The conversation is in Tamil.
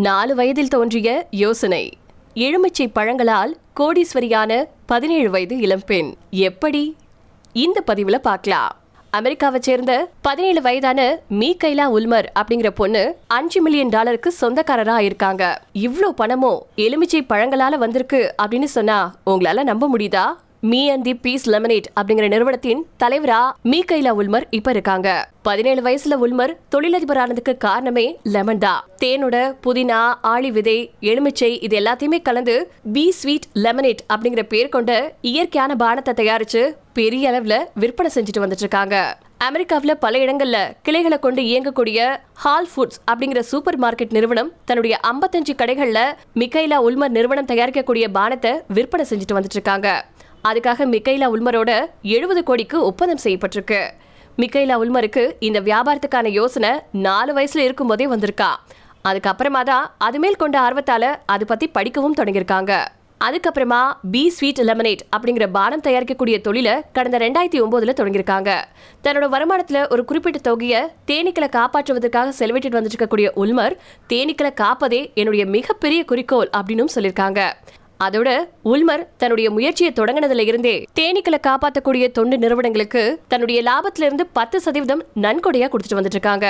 நாலு வயதில் தோன்றிய யோசனை. எலுமிச்சை பழங்களால் கோடீஸ்வரியான பதினேழு வயது இளம்பெண். எப்படி? இந்த பதிவுல பார்க்கலாம். அமெரிக்காவை சேர்ந்த பதினேழு வயதான மீ உல்மர் அப்படிங்கிற பொண்ணு அஞ்சு மில்லியன் டாலருக்கு சொந்தக்காரரா இருக்காங்க இவ்வளோ பணமும் எலுமிச்சை பழங்களால வந்திருக்கு அப்படின்னு சொன்னா உங்களால நம்ப முடியுதா? Me and the bees lemonade அப்படிங்கிற நிறுவனத்தின் தலைவரா மீ கைலா உல்மர் இப்ப இருக்காங்க. பதினேழு வயசுல உல்மர் தொழிலதிபர் ஆனதுக்கு காரணமே லெமன் தான். தேனோட புதினா ஆளி விதை எலுமிச்சை இது எல்லாத்தையுமே கலந்து பி ஸ்வீட் லெமனேட் அப்படிங்கிற பேர் கொண்ட இயற்கையான பானத்தை தயாரிச்சு பெரிய அளவுல விற்பனை செஞ்சுட்டு வந்துட்டு இருக்காங்க. அமெரிக்காவில் பல இடங்கள்ல கிளைகளை கொண்டு இயங்கக்கூடிய ஹால் ஃபுட்ஸ் அப்படிங்கிற சூப்பர் மார்க்கெட் நிறுவனம் தன்னுடைய 55 கடைகள்ல மிக்கைலா உல்மர் நிறுவனம் தயாரிக்கக்கூடிய பானத்தை விற்பனை செஞ்சுட்டு வந்துட்டு இருக்காங்க. அதுக்காக மிக்கைலா உல்மரோட எழுபது கோடிக்கு ஒப்பந்தம் செய்யப்பட்டிருக்கு. மிக்கைலா உல்மருக்கு இந்த வியாபாரத்துக்கான யோசனை நாலு வயசுல இருக்கும்போதே வந்திருக்கா. அதுக்கப்புறமா தான் அது மேல் கொண்ட ஆர்வத்தால அது பத்தி படிக்கவும் தொடங்கியிருக்காங்க. அதுக்கப்புறமா பி ஸ்வீட் லெமனேட் அப்படிங்கிற பானம் தயாரிக்கக்கூடிய தொழிலை கடந்த ரெண்டாயிரத்தி ஒன்பதுல தொடங்கியிருக்காங்க. தன்னோட வருமானத்துல ஒரு குறிப்பிட்ட தொகையை தேனீக்களை காப்பாற்றுவதற்காக செலவிட்டு வந்துட்டு இருக்கக்கூடிய உல்மர் தேனீக்களை காப்பதே என்னுடைய மிகப்பெரிய குறிக்கோள் அப்படின்னும் சொல்லியிருக்காங்க. அதோட உல்மர் தன்னுடைய முயற்சியை தொடங்கினதுல இருந்தே தேனீக்களை காப்பாற்றக்கூடிய தொண்டு நிறுவனங்களுக்கு தன்னுடைய லாபத்துல இருந்து பத்து சதவீதம் நன்கொடையா கொடுத்துட்டு வந்துட்டு இருக்காங்க.